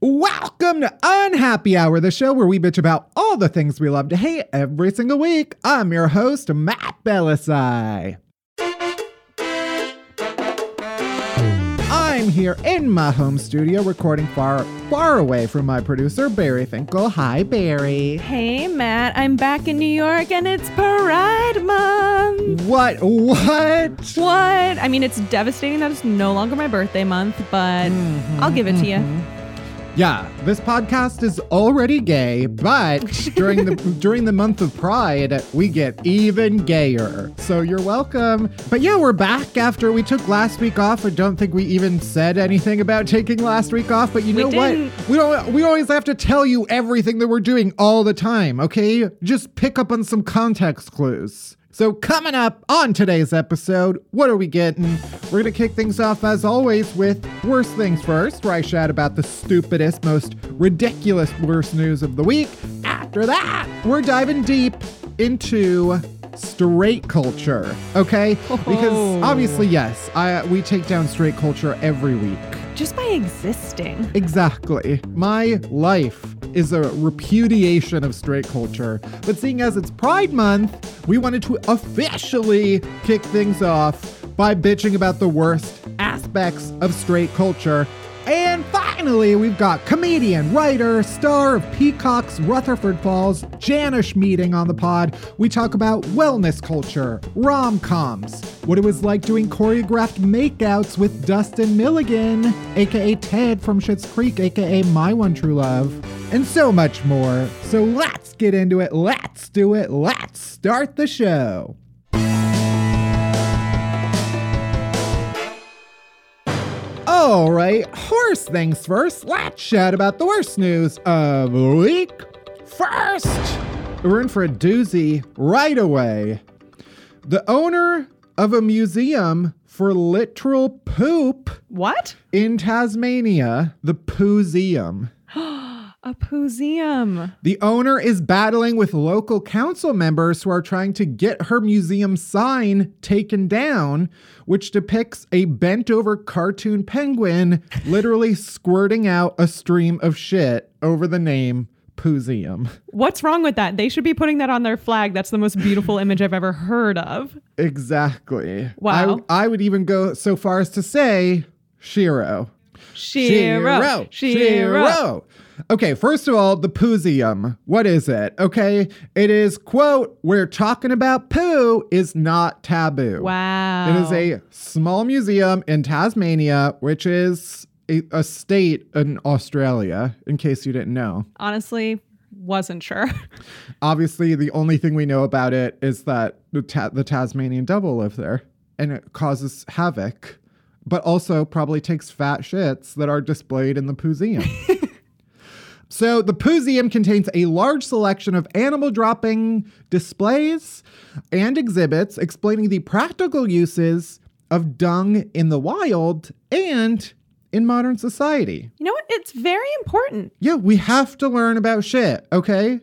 Welcome to Unhappy Hour, the show where we bitch about all the things we love to hate every single week. I'm your host, Matt Bellassai. I'm here in my home studio recording far, far away from my producer, Barry Finkel. Hi, Barry. Hey, Matt. I'm back in New York and it's Pride Month. What? What? What? I mean, it's devastating that it's no longer my birthday month, but mm-hmm, I'll give it to mm-hmm. you. Yeah, this podcast is already gay, but during the during the month of Pride, we get even gayer. So you're welcome. But yeah, we're back after we took last week off. I don't think we even said anything about taking last week off, but you know what? We don't we always have to tell you everything that we're doing all the time, okay? Just pick up on some context clues. So, coming up on today's episode, what are we getting? We're going to kick things off, as always, with Worst Things First, where I chat about the stupidest, most ridiculous worst news of the week. After that, we're diving deep into straight culture, okay? Because oh. obviously, yes, I, we take down straight culture every week. Just by existing. Exactly. My life is a repudiation of straight culture. But seeing as it's Pride Month, we wanted to officially kick things off by bitching about the worst aspects of straight culture and finally, we've got comedian, writer, star of Peacock's Rutherford Falls, Jana Schmieding on the pod. We talk about wellness culture, rom coms, what it was like doing choreographed makeouts with Dustin Milligan, aka Ted from Schitt's Creek, aka My One True Love, and so much more. So let's get into it. Let's do it. Let's start the show. All right, worst things first. Let's chat about the worst news of the week. First, we're in for a doozy right away. The owner of a museum for literal poop. What? In Tasmania, the Pooseum. A museum. The owner is battling with local council members who are trying to get her museum sign taken down, which depicts a bent over cartoon penguin literally squirting out a stream of shit over the name Pooseum. What's wrong with that? They should be putting that on their flag. That's the most beautiful image I've ever heard of. Exactly. Wow. I, I would even go so far as to say Shiro. Shiro. Shiro. Shiro. Okay, first of all, the Pooseum. What is it? Okay, it is, quote, we're talking about poo is not taboo. Wow. It is a small museum in Tasmania, which is a, a state in Australia, in case you didn't know. Honestly, wasn't sure. Obviously, the only thing we know about it is that the, ta- the Tasmanian devil lives there and it causes havoc, but also probably takes fat shits that are displayed in the Pooseum. So the Pooseum contains a large selection of animal dropping displays and exhibits explaining the practical uses of dung in the wild and in modern society. You know what? It's very important. Yeah, we have to learn about shit, okay?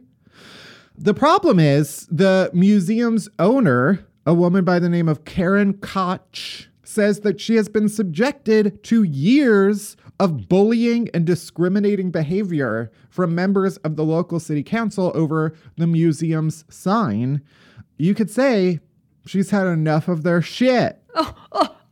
The problem is the museum's owner, a woman by the name of Karen Koch, says that she has been subjected to years of bullying and discriminating behavior from members of the local city council over the museum's sign. You could say she's had enough of their shit. Oh,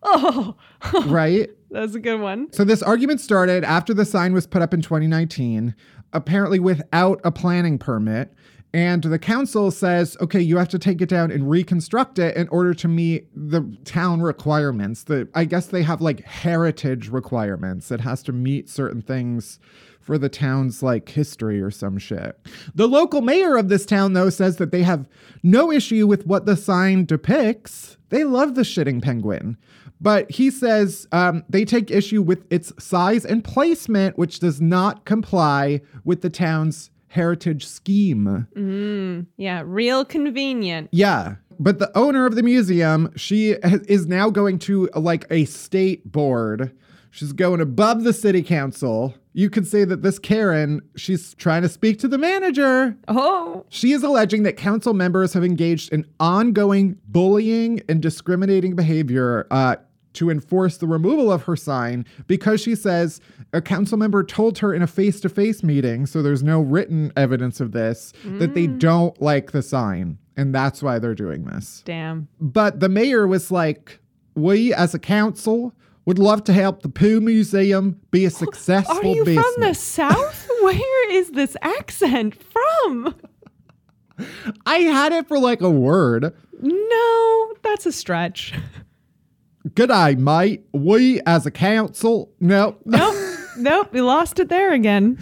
oh, oh. right? that's a good one. So this argument started after the sign was put up in 2019, apparently without a planning permit. And the council says, okay, you have to take it down and reconstruct it in order to meet the town requirements. The I guess they have like heritage requirements. It has to meet certain things for the town's like history or some shit. The local mayor of this town, though, says that they have no issue with what the sign depicts. They love the shitting penguin. But he says um, they take issue with its size and placement, which does not comply with the town's heritage scheme. Yeah, real convenient. Yeah. But the owner of the museum, she is now going to like a state board. She's going above the city council. You could say that this Karen, she's trying to speak to the manager. Oh, She is alleging that council members have engaged in ongoing bullying and discriminating behavior uh, to enforce the removal of her sign because she says a council member told her in a face to face meeting, so there's no written evidence of this, that they mm. don't like the sign. And that's why they're doing this. damn. But the mayor was like, we as a council would love to help the Pooh Museum be a successful Are you business. from the South? Where is this accent from? I had it for like a word. No, that's a stretch. G'day, mate. We as a council, no, Nope, nope, we lost it there again.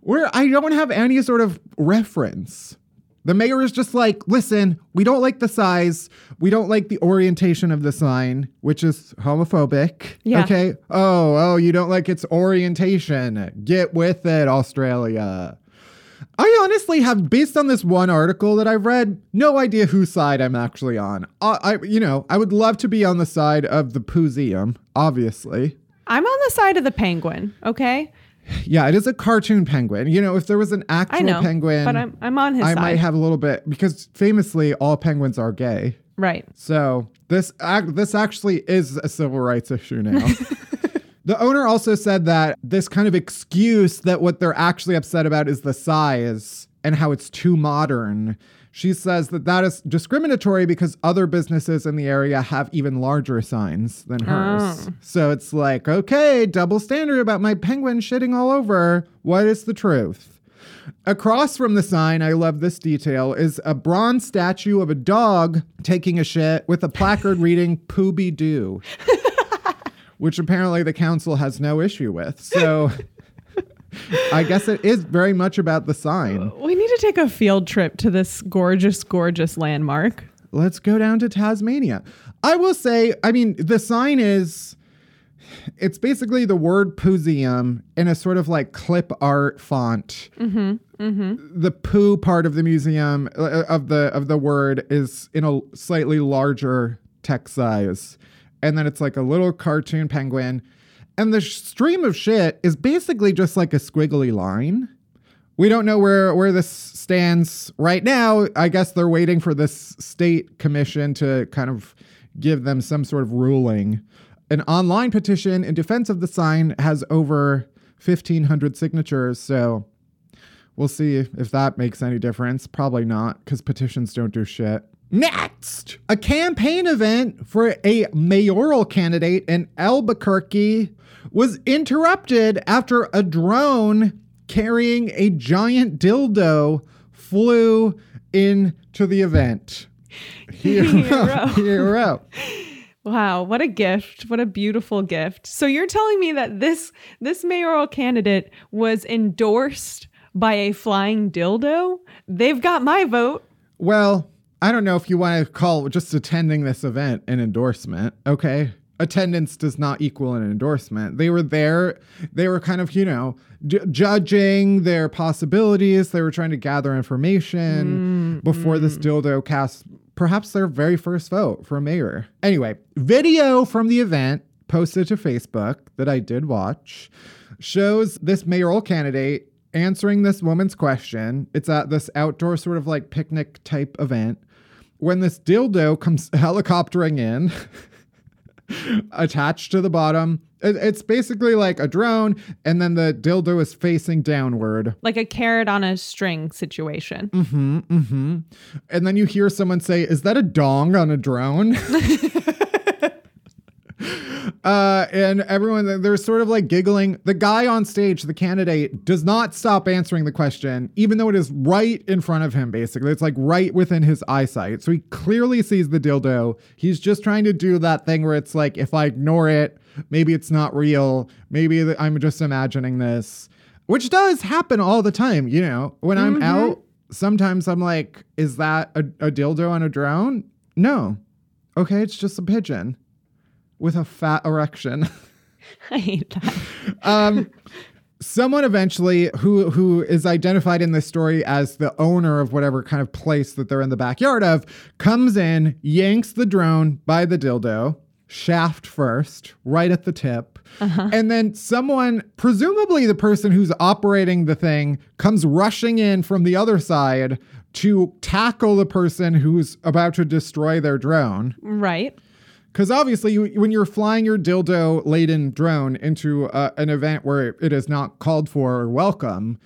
where I don't have any sort of reference. The mayor is just like, listen, we don't like the size. We don't like the orientation of the sign, which is homophobic. Yeah. Okay. Oh, oh, you don't like its orientation. Get with it, Australia. I honestly have, based on this one article that I've read, no idea whose side I'm actually on. Uh, I, you know, I would love to be on the side of the Pooseum, obviously. I'm on the side of the penguin, okay? Yeah, it is a cartoon penguin. You know, if there was an actual I know, penguin, but I'm I'm on his I side. might have a little bit because famously all penguins are gay. right. So this act this actually is a civil rights issue now. the owner also said that this kind of excuse that what they're actually upset about is the size and how it's too modern. She says that that is discriminatory because other businesses in the area have even larger signs than hers. Oh. So it's like, okay, double standard about my penguin shitting all over. What is the truth? Across from the sign, I love this detail, is a bronze statue of a dog taking a shit with a placard reading Pooby Doo, which apparently the council has no issue with. So I guess it is very much about the sign. We need to take a field trip to this gorgeous, gorgeous landmark. Let's go down to Tasmania. I will say, I mean, the sign is. It's basically the word Pooseum in a sort of like clip art font. Mm-hmm, mm-hmm. the poo part of the museum uh, uh, of the of the word is in a slightly larger text size and then it's like a little cartoon penguin and the stream of shit is basically just like a squiggly line we don't know where where this stands right now i guess they're waiting for this state commission to kind of give them some sort of ruling an online petition in defense of the sign has over 1500 signatures so We'll see if that makes any difference. Probably not, because petitions don't do shit. Next, a campaign event for a mayoral candidate in Albuquerque was interrupted after a drone carrying a giant dildo flew into the event. Hero, Hero. Wow, what a gift. What a beautiful gift. So you're telling me that this this mayoral candidate was endorsed by a flying dildo? They've got my vote. Well, I don't know if you want to call just attending this event an endorsement, okay? Attendance does not equal an endorsement. They were there, they were kind of, you know, ju- judging their possibilities. They were trying to gather information mm-hmm. before this dildo cast perhaps their very first vote for mayor. Anyway, video from the event posted to Facebook that I did watch shows this mayoral candidate answering this woman's question. It's at this outdoor sort of like picnic type event when this dildo comes helicoptering in. attached to the bottom. It- It's basically like a drone, and then the dildo is facing downward. Like a carrot on a string situation. Mm-hmm, mm-hmm. And then you hear someone say, Is that a dong on a drone? uh, and everyone, they're sort of like giggling. The guy on stage, the candidate, does not stop answering the question, even though it is right in front of him, basically. It's like right within his eyesight. So he clearly sees the dildo. He's just trying to do that thing where it's like, if I ignore it, maybe it's not real. Maybe I'm just imagining this, which does happen all the time. You know, when I'm out, sometimes I'm like, is that a, a dildo on a drone? No. Okay, it's just a pigeon with a fat erection. I hate that. um, someone eventually who who is identified in this story as the owner of whatever kind of place that they're in the backyard of comes in, yanks the drone by the dildo, shaft first, right at the tip. And then someone, presumably the person who's operating the thing, comes rushing in from the other side to tackle the person who's about to destroy their drone. Right. Because obviously, when you're flying your dildo laden drone into uh, an event where it is not called for or welcome,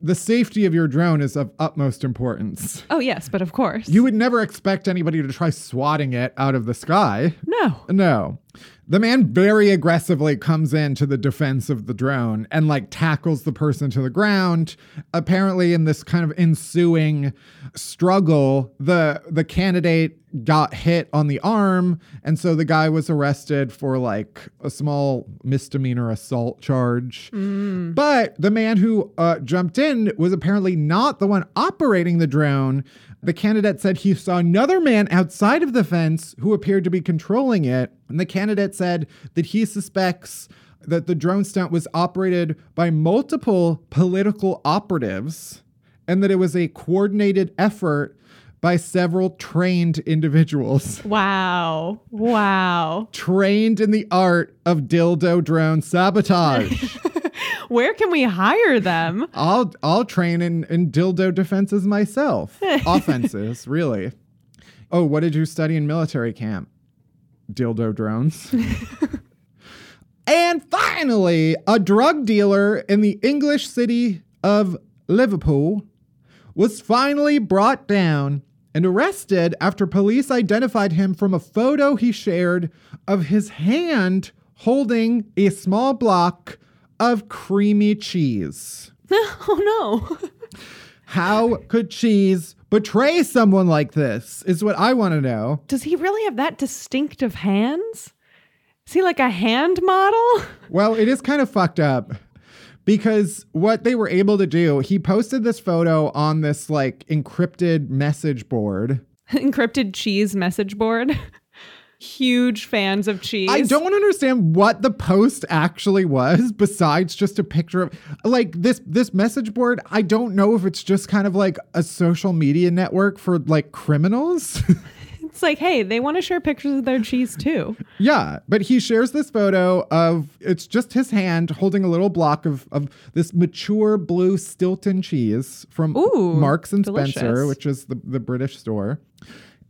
the safety of your drone is of utmost importance. Oh, yes, but of course. You would never expect anybody to try swatting it out of the sky. no. No. The man very aggressively comes in to the defense of the drone and like tackles the person to the ground. Apparently in this kind of ensuing struggle, the the candidate got hit on the arm and so the guy was arrested for like a small misdemeanor assault charge. But the man who uh, jumped in was apparently not the one operating the drone. The candidate said he saw another man outside of the fence who appeared to be controlling it. And the candidate said that he suspects that the drone stunt was operated by multiple political operatives and that it was a coordinated effort by several trained individuals Wow. Wow. trained in the art of dildo drone sabotage. Where can we hire them? I'll I'll train in, in dildo defenses myself. Offenses, really. Oh, what did you study in military camp? Dildo drones. and finally, a drug dealer in the English city of Liverpool was finally brought down and arrested after police identified him from a photo he shared of his hand holding a small block of creamy cheese. oh, no. How could cheese betray someone like this? Is what I want to know. Does he really have that distinctive hands? Is he like a hand model? Well, it is kind of fucked up because what they were able to do, he posted this photo on this like encrypted message board. Encrypted cheese message board. Huge fans of cheese. I don't understand what the post actually was besides just a picture of like this this message board. I don't know if it's just kind of like a social media network for like criminals. It's like, hey, they want to share pictures of their cheese too. Yeah, but he shares this photo of it's just his hand holding a little block of, of this mature blue Stilton cheese from Ooh, Marks and Spencer, which is the, the British store.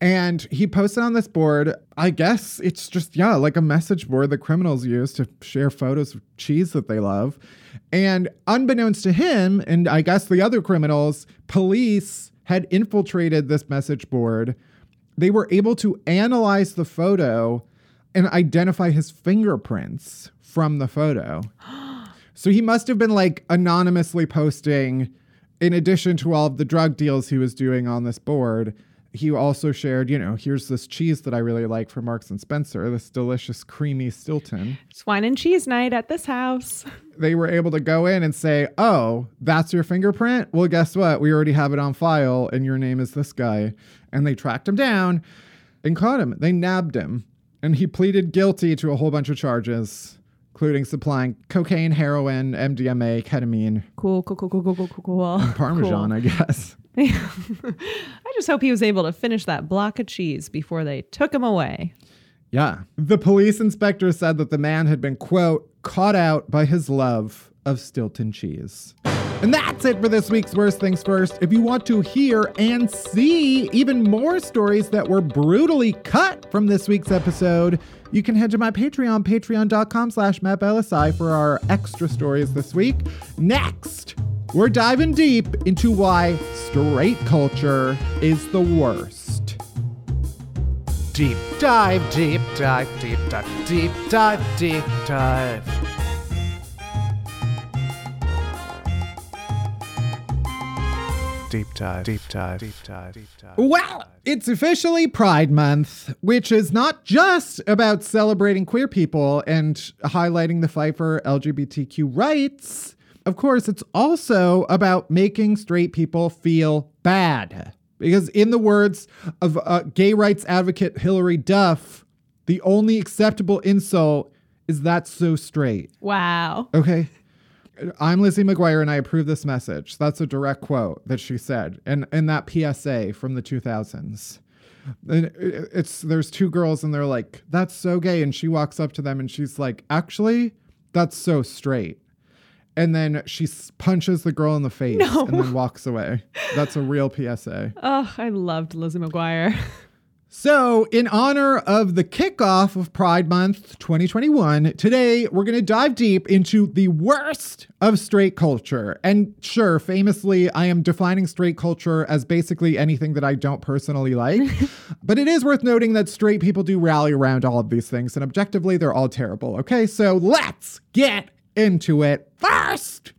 And he posted on this board, I guess it's just, yeah, like a message board that criminals use to share photos of cheese that they love. And unbeknownst to him, and I guess the other criminals, police had infiltrated this message board. They were able to analyze the photo and identify his fingerprints from the photo. so he must have been like anonymously posting, in addition to all of the drug deals he was doing on this board. He also shared, you know, here's this cheese that I really like from Marks and Spencer, this delicious creamy Stilton. It's wine and cheese night at this house. They were able to go in and say, "Oh, that's your fingerprint? Well, guess what? We already have it on file and your name is this guy." And they tracked him down and caught him. They nabbed him, and he pleaded guilty to a whole bunch of charges, including supplying cocaine, heroin, MDMA, ketamine, Cool, cool, cool, cool, cool, cool, cool, cool. parmesan, I guess. I just hope he was able to finish that block of cheese before they took him away. Yeah. The police inspector said that the man had been, quote, caught out by his love of Stilton cheese. And that's it for this week's Worst Things First. If you want to hear and see even more stories that were brutally cut from this week's episode, you can head to my Patreon, patreon.com slash mattbellassai for our extra stories this week. Next, we're diving deep into why straight culture is the worst. Deep dive, deep dive, deep dive, deep dive, deep dive. Deep dive, deep dive, deep dive, deep dive. Well, it's officially Pride Month, which is not just about celebrating queer people and highlighting the fight for LGBTQ rights. Of course, it's also about making straight people feel bad. Because, in the words of uh, gay rights advocate Hilary Duff, the only acceptable insult is that's so straight. Wow. Okay. I'm Lizzie McGuire and I approve this message. That's a direct quote that she said in, in that PSA from the 2000s. And it's there's two girls and they're like, that's so gay. And she walks up to them and she's like, actually, that's so straight. And then she punches the girl in the face and then walks away. That's a real PSA. Oh, I loved Lizzie McGuire. So, in honor of the kickoff of Pride Month 2021, today we're going to dive deep into the worst of straight culture. And sure, famously, I am defining straight culture as basically anything that I don't personally like. but it is worth noting that straight people do rally around all of these things, and objectively, they're all terrible. Okay, so let's get into it. First,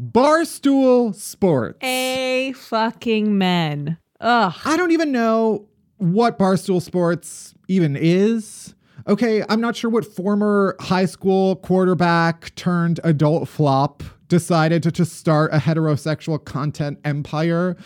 Barstool Sports. A fucking men. Ugh. I don't even know what Barstool Sports even is. Okay, I'm not sure what former high school quarterback turned adult flop decided to just start a heterosexual content empire,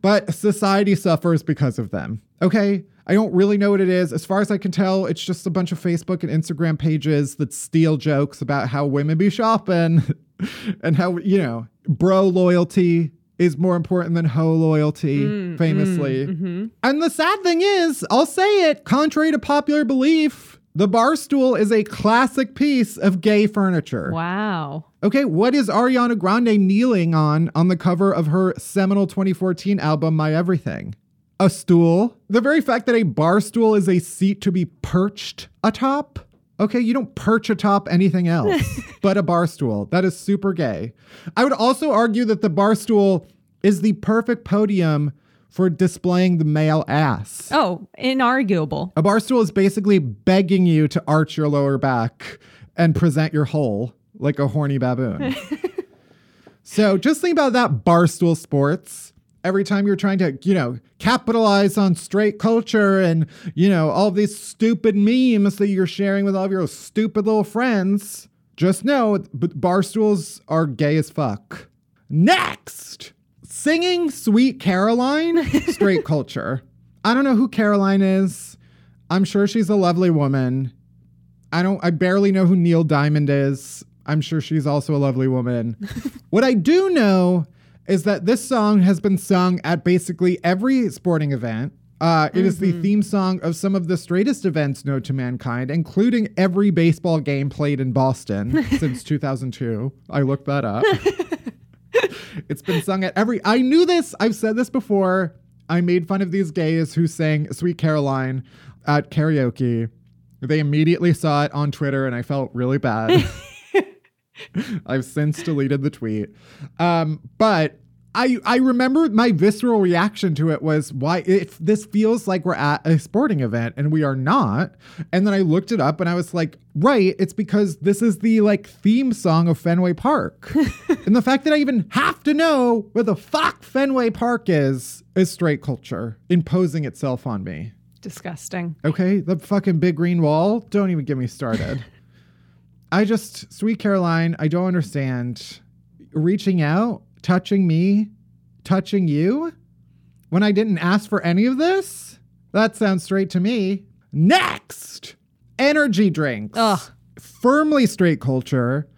but society suffers because of them. Okay, I don't really know what it is. As far as I can tell, it's just a bunch of Facebook and Instagram pages that steal jokes about how women be shopping and how, you know, bro loyalty is more important than hoe loyalty, mm, famously. Mm, mm-hmm. And the sad thing is, I'll say it, contrary to popular belief, the bar stool is a classic piece of gay furniture. Wow. Okay, what is Ariana Grande kneeling on on the cover of her seminal 2014 album, My Everything? A stool. The very fact that a bar stool is a seat to be perched atop. Okay, you don't perch atop anything else but a bar stool. That is super gay. I would also argue that the bar stool is the perfect podium for displaying the male ass. Oh, inarguable. A bar stool is basically begging you to arch your lower back and present your hole like a horny baboon. so just think about that barstool sports. Every time you're trying to, you know, capitalize on straight culture and, you know, all these stupid memes that you're sharing with all of your stupid little friends, just know b- barstools are gay as fuck. Next, singing Sweet Caroline, straight culture. I don't know who Caroline is. I'm sure she's a lovely woman. I don't I barely know who Neil Diamond is. I'm sure she's also a lovely woman. what I do know is that this song has been sung at basically every sporting event. Uh, it is the theme song of some of the straightest events known to mankind, including every baseball game played in Boston since 2002. I looked that up. it's been sung at every. I knew this. I've said this before. I made fun of these gays who sang Sweet Caroline at karaoke. They immediately saw it on Twitter and I felt really bad. I've since deleted the tweet. Um, but I I remember my visceral reaction to it was why if this feels like we're at a sporting event and we are not. And then I looked it up and I was like, right, it's because this is the like theme song of Fenway Park. and the fact that I even have to know where the fuck Fenway Park is is straight culture imposing itself on me. Disgusting. Okay, the fucking big green wall. Don't even get me started. I just, Sweet Caroline, I don't understand. Reaching out, touching me, touching you when I didn't ask for any of this? That sounds straight to me. Next, energy drinks. Ugh. Firmly straight culture.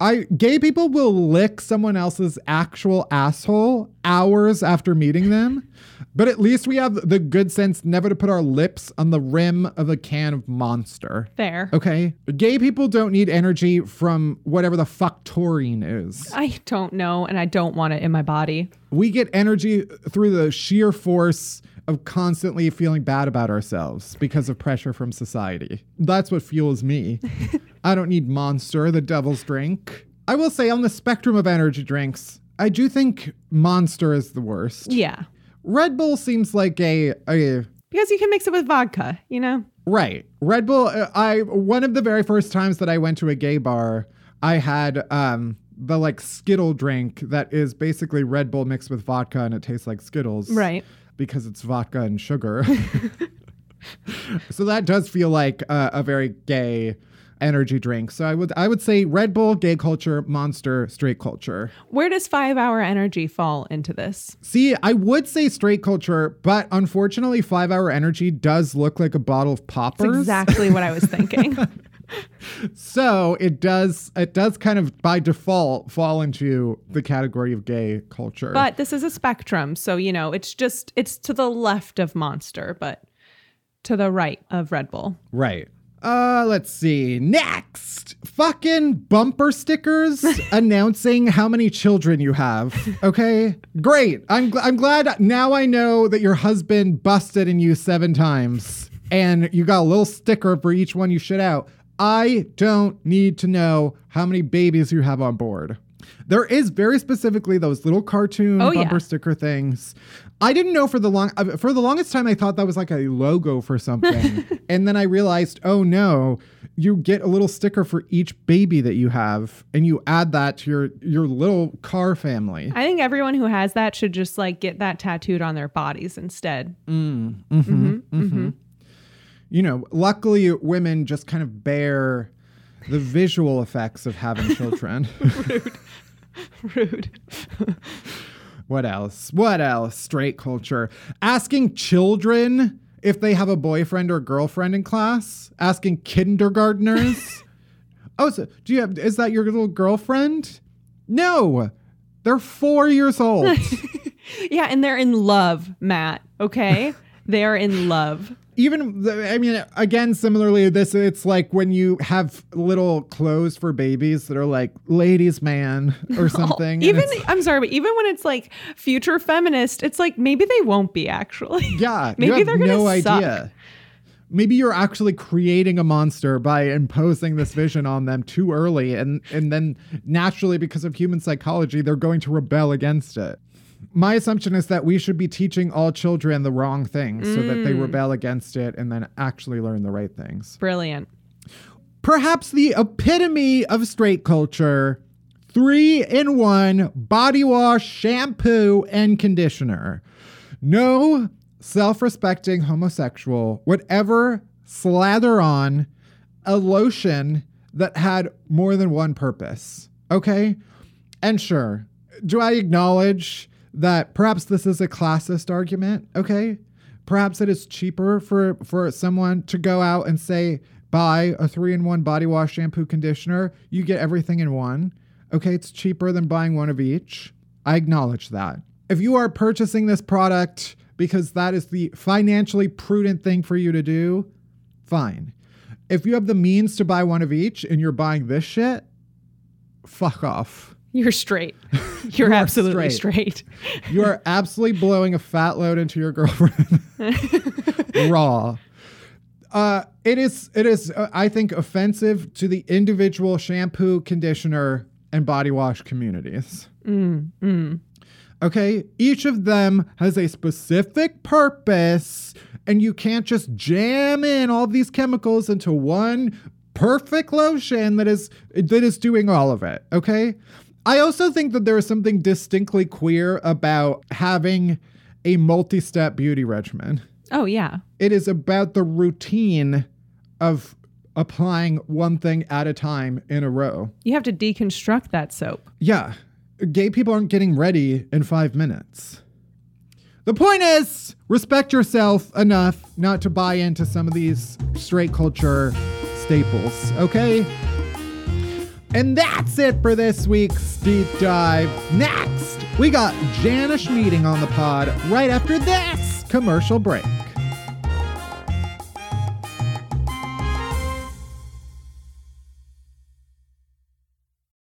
I gay people will lick someone else's actual asshole hours after meeting them, but at least we have the good sense never to put our lips on the rim of a can of Monster. Fair. Okay, gay people don't need energy from whatever the fuck taurine is. I don't know, and I don't want it in my body. We get energy through the sheer force of constantly feeling bad about ourselves because of pressure from society. That's what fuels me. I don't need Monster, the devil's drink. I will say, on the spectrum of energy drinks, I do think Monster is the worst. Yeah. Red Bull seems like a, a Because you can mix it with vodka, you know? Right. Red Bull uh, I one of the very first times that I went to a gay bar, I had um the like Skittle drink that is basically Red Bull mixed with vodka and it tastes like Skittles. Right. Because it's vodka and sugar. so that does feel like a, a very gay energy drink. So I would I would say Red Bull, gay culture, Monster, straight culture. Where does five hour energy fall into this? See, I would say straight culture, but unfortunately, five hour energy does look like a bottle of That's poppers. exactly what I was thinking. So it does it does kind of by default fall into the category of gay culture. but this is a spectrum. So, you know, it's just, it's to the left of Monster, but to the right of Red Bull. right. Uh let's see. Next. Fucking bumper stickers announcing how many children you have. Okay? Great. I'm gl- I'm glad now I know that your husband busted in you 7 times and you got a little sticker for each one you shit out. I don't need to know how many babies you have on board. There is very specifically those little cartoon Oh, yeah. bumper sticker things. I didn't know for the long uh, for the longest time I thought that was like a logo for something. and then I realized, "Oh no, you get a little sticker for each baby that you have and you add that to your your little car family." I think everyone who has that should just like get that tattooed on their bodies instead. Mm, mm-hmm, mm-hmm, mm-hmm. You know, luckily women just kind of bear the visual effects of having children. Rude. Rude. what else? What else? Straight culture. Asking children if they have a boyfriend or girlfriend in class. Asking kindergartners. oh, so do you have? Is that your little girlfriend? No, they're four years old. Yeah, and they're in love, Matt. Okay? they are in love. Even the, I mean, again, similarly, this it's like when you have little clothes for babies that are like ladies' man or something. Even I'm sorry, but even when it's like future feminist, it's like maybe they won't be actually. Yeah, Maybe they're gonna no suck. idea. Maybe you're actually creating a monster by imposing this vision on them too early, and and then naturally, because of human psychology, they're going to rebel against it. My assumption is that we should be teaching all children the wrong things so that Mm. they rebel against it and then actually learn the right things. Brilliant. Perhaps the epitome of straight culture three in one body wash, shampoo, and conditioner. No self respecting homosexual would ever slather on a lotion that had more than one purpose. Okay? And sure, do I acknowledge that perhaps this is a classist argument? Okay? Perhaps it is cheaper for, for someone to go out and say, buy a three in one body wash, shampoo, conditioner. You get everything in one. Okay, it's cheaper than buying one of each. I acknowledge that. If you are purchasing this product because that is the financially prudent thing for you to do, fine. If you have the means to buy one of each and you're buying this shit, fuck off. You're straight. You're are absolutely straight. straight. You are absolutely blowing a fat load into your girlfriend raw. Uh, it is it is uh, I think offensive to the individual shampoo, conditioner, and body wash communities. Okay, each of them has a specific purpose, and you can't just jam in all these chemicals into one perfect lotion that is that is doing all of it. Okay, I also think that there is something distinctly queer about having a multi-step beauty regimen. Oh yeah. It is about the routine of applying one thing at a time in a row. You have to deconstruct that soap. Yeah, gay people aren't getting ready in five minutes. The point is, respect yourself enough not to buy into some of these straight culture staples, okay? And that's it for this week's deep dive. Next, we got Jana Schmieding on the pod right after this commercial break.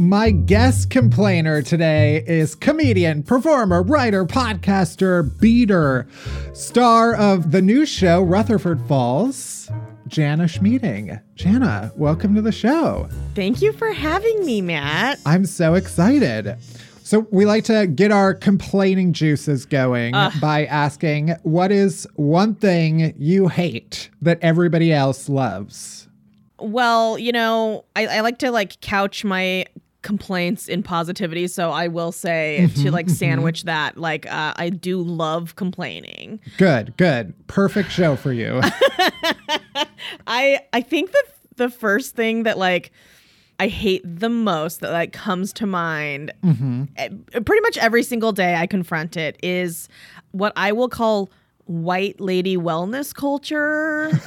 My guest complainer today is comedian, performer, writer, podcaster, beater, star of the new show Rutherford Falls, Jana Schmieding. Jana, welcome to the show. Thank you for having me, Matt. I'm so excited. So, we like to get our complaining juices going by asking, What is one thing you hate that everybody else loves? Well, you know, I, I like to like couch my complaints in positivity so i will say to like sandwich that like uh, i do love complaining Good, good. Perfect show for you. i i think that the first thing that like i hate the most that like comes to mind eh, pretty much every single day i confront it is what i will call white lady wellness culture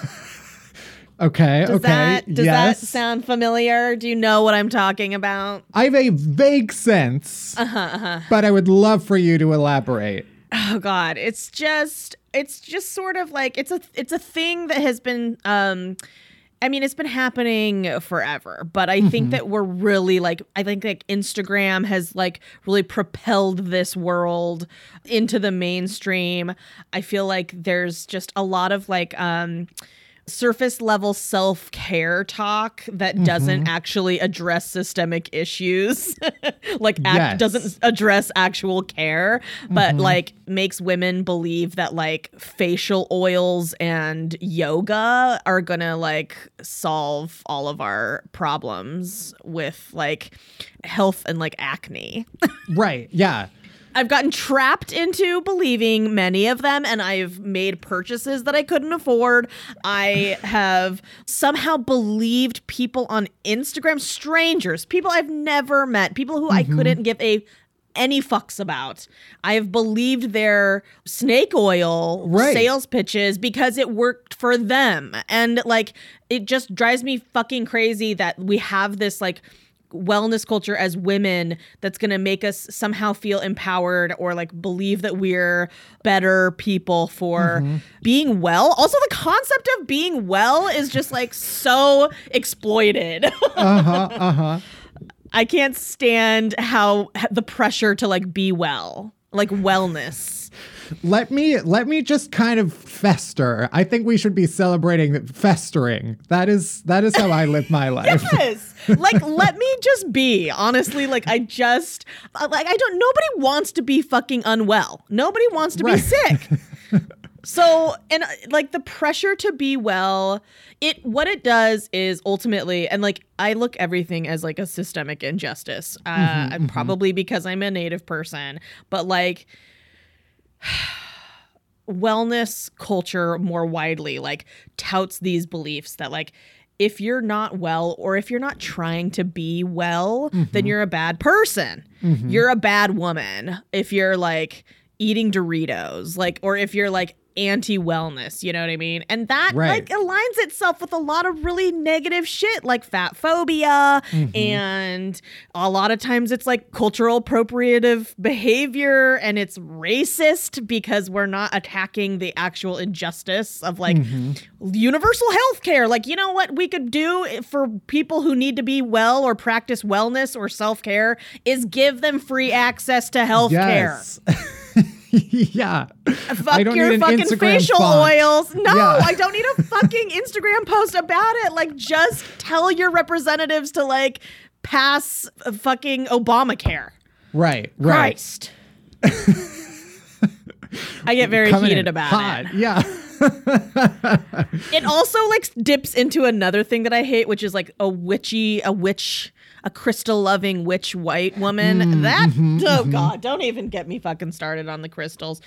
Okay, does okay. that does yes. that sound familiar do you know what i'm talking about I have a vague sense, Uh-huh, but I would love for you to elaborate. oh god it's just it's just sort of like it's a it's a thing that has been um I mean, it's been happening forever, but I think that we're really like, I think like Instagram has like really propelled this world into the mainstream. I feel like there's just a lot of like, um, surface level self care talk that doesn't mm-hmm. actually address systemic issues, like act, doesn't address actual care, but mm-hmm. like makes women believe that like facial oils and yoga are gonna like solve all of our problems with like health and like acne. Right, yeah. I've gotten trapped into believing many of them, and I've made purchases that I couldn't afford. I have somehow believed people on Instagram, strangers, people I've never met, people who I mm-hmm. couldn't give a any fucks about. I have believed their snake oil Right. sales pitches because it worked for them. And like it just drives me fucking crazy that we have this like wellness culture as women that's going to make us somehow feel empowered or like believe that we're better people for being well. Also the concept of being well is just like so exploited. Uh-huh, uh-huh. I can't stand how the pressure to like be well, like wellness. Let me let me just kind of fester. I think we should be celebrating festering. That is that is how I live my life. Yes. Like let me just be. Honestly, like I just uh, like I don't nobody wants to be fucking unwell. Nobody wants to Right. be sick. so and uh, like the pressure to be well it what it does is ultimately and like i look everything as like a systemic injustice uh and probably because i'm a native person but like wellness culture more widely like touts these beliefs that like if you're not well or if you're not trying to be well then mm-hmm. you're a bad person. Mm-hmm. You're a bad woman if you're like eating doritos like or if you're like anti-wellness you know what i mean and that Right. like aligns itself with a lot of really negative shit like fat phobia Mm-hmm. and a lot of times it's like cultural appropriative behavior and it's racist because we're not attacking the actual injustice of like Mm-hmm. universal health care like you know what we could do for people who need to be well or practice wellness or self-care is give them free access to health care Yes. yeah. Fuck I don't your need fucking Instagram facial font. oils. No, Yeah. I don't need a fucking Instagram post about it. Like, just tell your representatives to like pass uh, fucking Obamacare. Right. Right. Christ. I get very Coming heated about hot. it. Yeah. It also like dips into another thing that I hate, which is like a witchy, a witch, a crystal loving witch white woman. Mm, that mm-hmm, oh god, don't even get me fucking started on the crystals.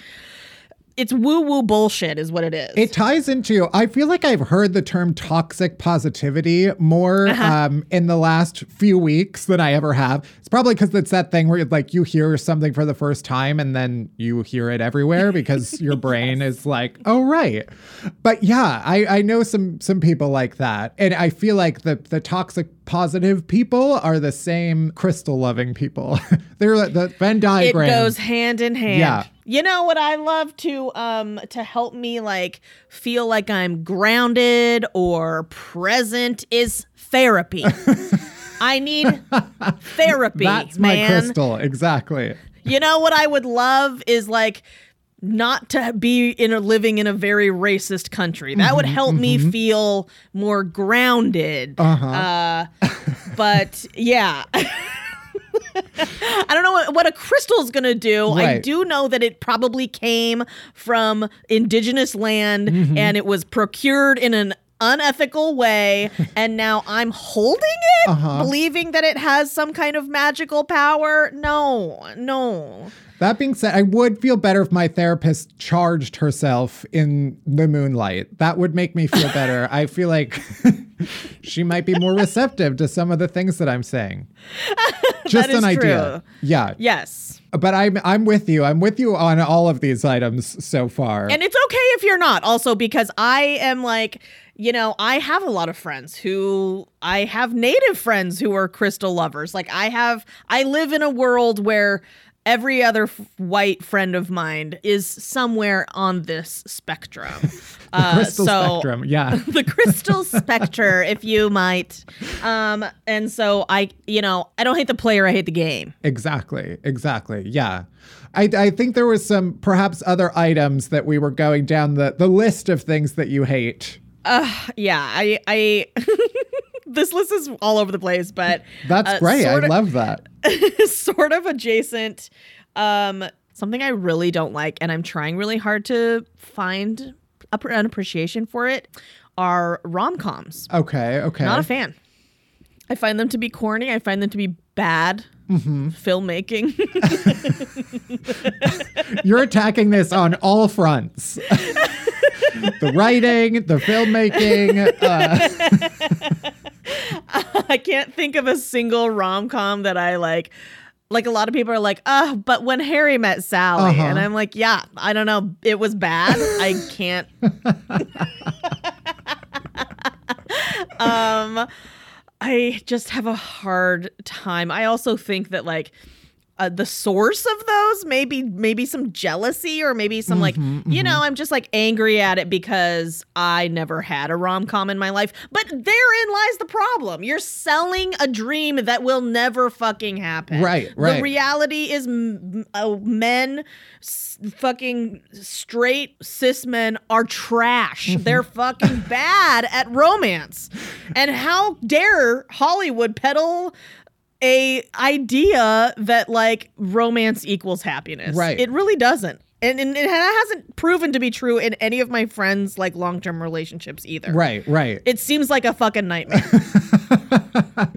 It's woo woo bullshit, is what it is. It ties into, I feel like I've heard the term toxic positivity more Uh-huh. um, in the last few weeks than I ever have. It's probably because it's that thing where like you hear something for the first time and then you hear it everywhere because your brain is like, oh, right. But yeah, I, I know some some people like that. And I feel like the, the toxic positive people are the same crystal loving people. They're like the Venn diagram. it goes hand in hand. Yeah. You know what I love to um to help me like feel like I'm grounded or present is therapy. I need therapy, That's my man. crystal. Exactly. You know what I would love is like not to be in a living in a very racist country. That would help me feel more grounded. Uh-huh. Uh, but yeah. I don't know what, what a crystal is going to do. I do know that it probably came from indigenous land Mm-hmm. and it was procured in an unethical way and now I'm holding it Uh-huh. believing that it has some kind of magical power. No. No. That being said, I would feel better if my therapist charged herself in the moonlight. That would make me feel better. I feel like she might be more receptive to some of the things that I'm saying. Just an idea. true. Yeah. Yes. But I'm I'm with you. I'm with you on all of these items so far. And it's okay if you're not, also because I am like, you know, I have a lot of friends who I have native friends who are crystal lovers. Like, I have, I live in a world where every other f- white friend of mine is somewhere on this spectrum. Uh, Crystal so- spectrum. Yeah. the crystal spectre, if you might. Um, and so I, you know, I don't hate the player, I hate the game. Exactly. Exactly. Yeah. I, I think there was some perhaps other items that we were going down the, the list of things that you hate. Yeah, I, I, this list is all over the place, but That's uh, great. I of- love that. sort of adjacent. Um, something I really don't like, and I'm trying really hard to find a, an appreciation for it, are rom coms. Okay. Okay. Not a fan. I find them to be corny. I find them to be bad Mm-hmm. filmmaking. You're attacking this on all fronts. the writing, the filmmaking. Uh, I can't think of a single rom com that I like. Like a lot of people are like, uh, but when Harry met Sally, Uh-huh. and I'm like, yeah, I don't know, it was bad. I can't. um, I just have a hard time. I also think that like uh, the source of those maybe maybe some jealousy or maybe some like you know i'm just like angry at it because i never had a rom-com in my life. But therein lies the problem. You're selling a dream that will never fucking happen. Right, right. the reality is m- uh, men s- fucking straight cis men are trash. Mm-hmm. they're fucking bad at romance. And how dare hollywood peddle a idea that like romance equals happiness. Right. It really doesn't. And, and it hasn't proven to be true in any of my friends' like long-term relationships either. Right, right. It seems like a fucking nightmare.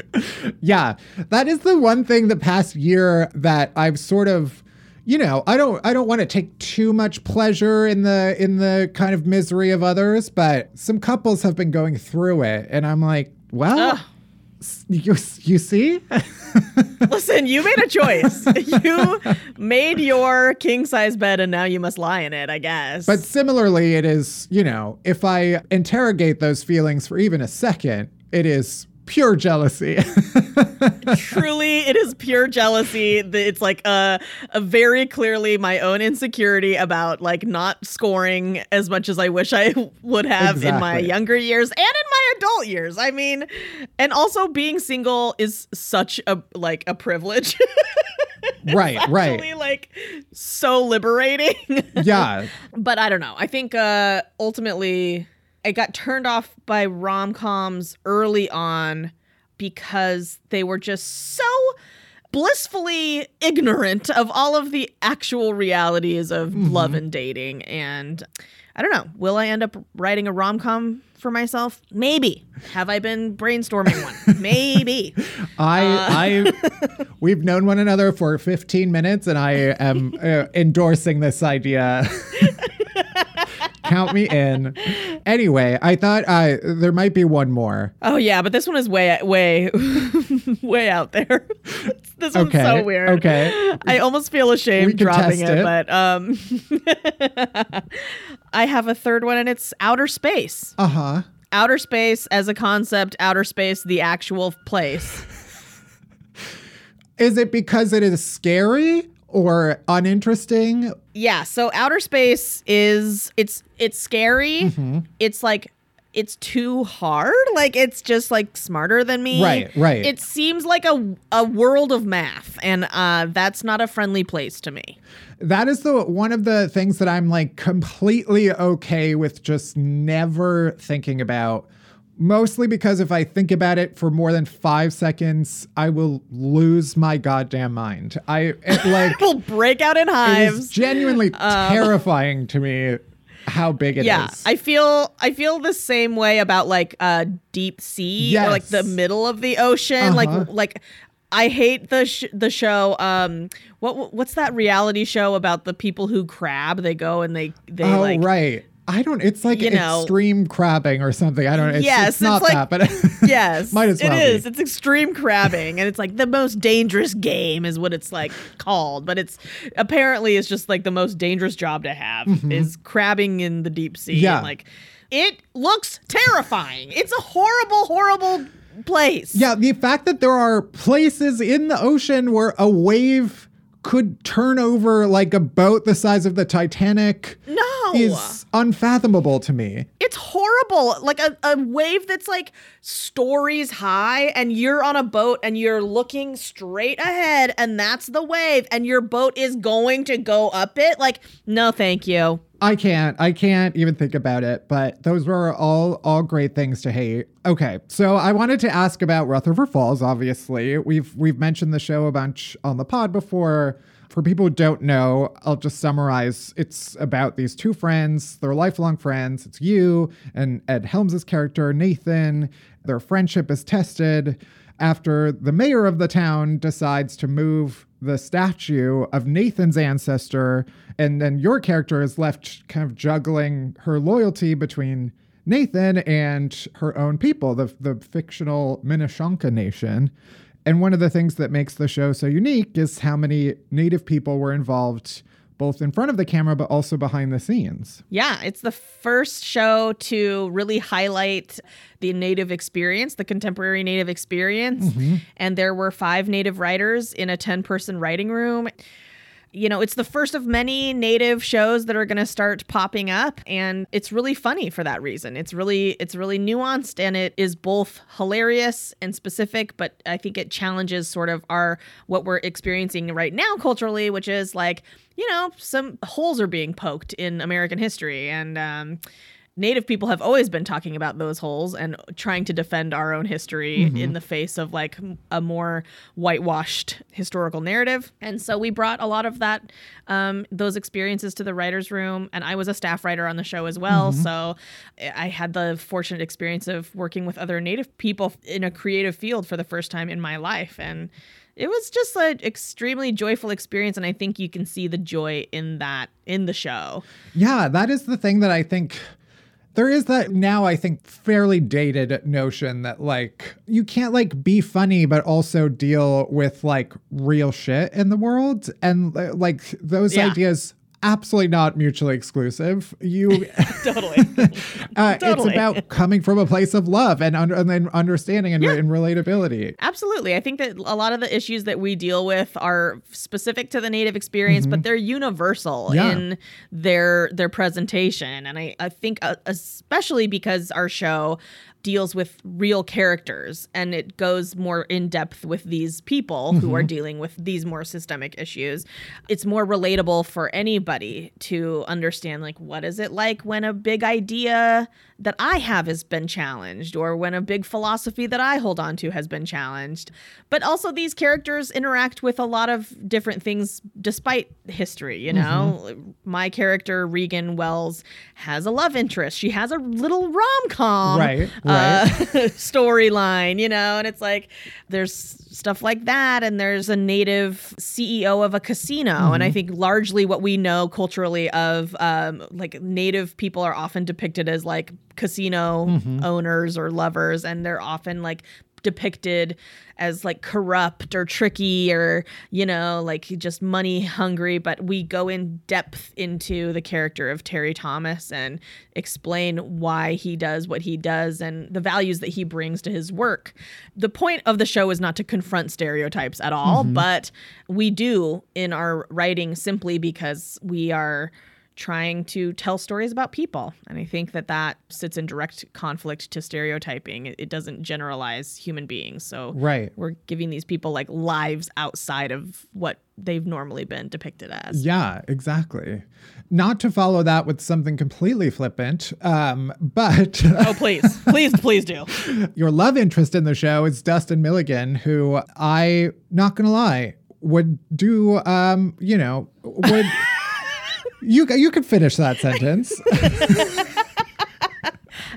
yeah, that is the one thing the past year that I've sort of you know, I don't I don't want to take too much pleasure in the in the kind of misery of others, but some couples have been going through it and I'm like, well, Ugh. You you see? Listen, you made a choice. you made your king size bed and now you must lie in it, I guess. But similarly, it is, you know, if I interrogate those feelings for even a second, it is pure jealousy. truly it is pure jealousy it's like a, a very clearly my own insecurity about like not scoring as much as i wish i would have in my younger years and in my adult years i mean and also being single is such a like a privilege right, right. like so liberating Yeah. but I don't know. I think uh ultimately I got turned off by rom-coms early on because they were just so blissfully ignorant of all of the actual realities of love and dating and I don't know. Will I end up writing a rom-com for myself? Maybe. Have I been brainstorming one? Maybe. I, Uh. I, we've known one another for 15 minutes, and I am uh, endorsing this idea. Count me in. Anyway, I thought uh, there might be one more. Oh yeah, but this one is way way way out there. this one's Okay, so weird. okay. I almost feel ashamed dropping it, it. but um I have a third one and it's outer space. Uh huh. Outer space as a concept, outer space the actual place. Is it because it is scary or uninteresting? Yeah, so outer space is it's it's scary. Mm-hmm. It's like it's too hard. Like it's just like smarter than me. Right, right. It seems like a a world of math, and uh, that's not a friendly place to me. That is the one of the things that I'm like completely okay with just never thinking about. Mostly because if I think about it for more than five seconds, I will lose my goddamn mind. I it, like We'll break out in hives. it is genuinely terrifying to me how big it is. yeah, I feel I feel the same way about like uh deep sea or like the middle of the ocean. Uh-huh. Like like I hate the sh- the show. Um, what what's that reality show about the people who crab? They go and they they oh like right. I don't. It's like you know- extreme crabbing or something. I don't. It's, Yes, it's not it's that, but Yes, might as well It be. is. It's extreme crabbing, and it's like the most dangerous game is what it's like called. But it's apparently it's just like the most dangerous job to have is crabbing in the deep sea. Mm-hmm. Yeah. Like it looks terrifying. It's a horrible, horrible place. Yeah, the fact that there are places in the ocean where a wave could turn over like a boat the size of the Titanic No. Is unfathomable to me. It's horrible. Like a, a wave that's like stories high, and you're on a boat and you're looking straight ahead, and that's the wave, and your boat is going to go up it. Like, no, thank you. I can't. I can't even think about it. But those were all all great things to hate. Okay, so I wanted to ask about Rutherford Falls. Obviously, we've we've mentioned the show a bunch on the pod before. For people who don't know, I'll just summarize. It's about these two friends. They're lifelong friends. It's you and Ed Helms' character Nathan. Their friendship is tested after the mayor of the town decides to move the statue of Nathan's ancestor, and then your character is left kind of juggling her loyalty between Nathan and her own people, the, the fictional Minishonka Nation. And one of the things that makes the show so unique is how many native people were involved both in front of the camera but also behind the scenes. Yeah, it's the first show to really highlight the Native experience, the contemporary Native experience. Mm-hmm. And there were five Native writers in a 10 person writing room. You know, it's the first of many native shows that are going to start popping up and it's really funny for that reason. It's really it's really nuanced and it is both hilarious and specific, but I think it challenges sort of our what we're experiencing right now culturally, which is like, you know, some holes are being poked in American history and um Native people have always been talking about those holes and trying to defend our own history mm-hmm. in the face of like a more whitewashed historical narrative. And so we brought a lot of that, um, those experiences to the writer's room. And I was a staff writer on the show as well. Mm-hmm. So eh, I had the fortunate experience of working with other Native people in a creative field for the first time in my life. And it was just an extremely joyful experience. And I think you can see the joy in that in the show. Yeah, that is the thing that I think there is that now I think fairly dated notion that like you can't like be funny but also deal with like real shit in the world and uh, like those Yeah. ideas absolutely not mutually exclusive. You Totally. uh, it's about coming from a place of love and under, and then understanding and, and relatability. Absolutely. I think that a lot of the issues that we deal with are specific to the native experience, but they're universal Yeah. in their their presentation. And I, I think uh, especially because our show deals with real characters and it goes more in depth with these people who are dealing with these more systemic issues. It's more relatable for anybody to understand like what is it like when a big idea that I have has been challenged or when a big philosophy that I hold on to has been challenged. But also these characters interact with a lot of different things despite history, you know. My character Reagan Wells has a love interest. She has a little rom-com Right, uh, Uh, storyline, you know, and it's like there's stuff like that and there's a native CEO of a casino and I mm-hmm. think largely what we know culturally of um, like native people are often depicted as like casino mm-hmm. owners or lovers and they're often like depicted as like corrupt or tricky or you know like just money hungry but we go in depth into the character of Terry Thomas and explain why he does what he does and the values that he brings to his work. The point of the show is not to confront stereotypes at all mm-hmm. but we do in our writing simply because we are trying to tell stories about people. And I think that that sits in direct conflict to stereotyping. It, it doesn't generalize human beings. So Right. we're giving these people like lives outside of what they've normally been depicted as. Yeah, exactly. Not to follow that with something completely flippant, um, but Oh, please, please, please do. your love interest in the show is Dustin Milligan, who I, not gonna lie, would do, um, you know, would. You, you could finish that sentence.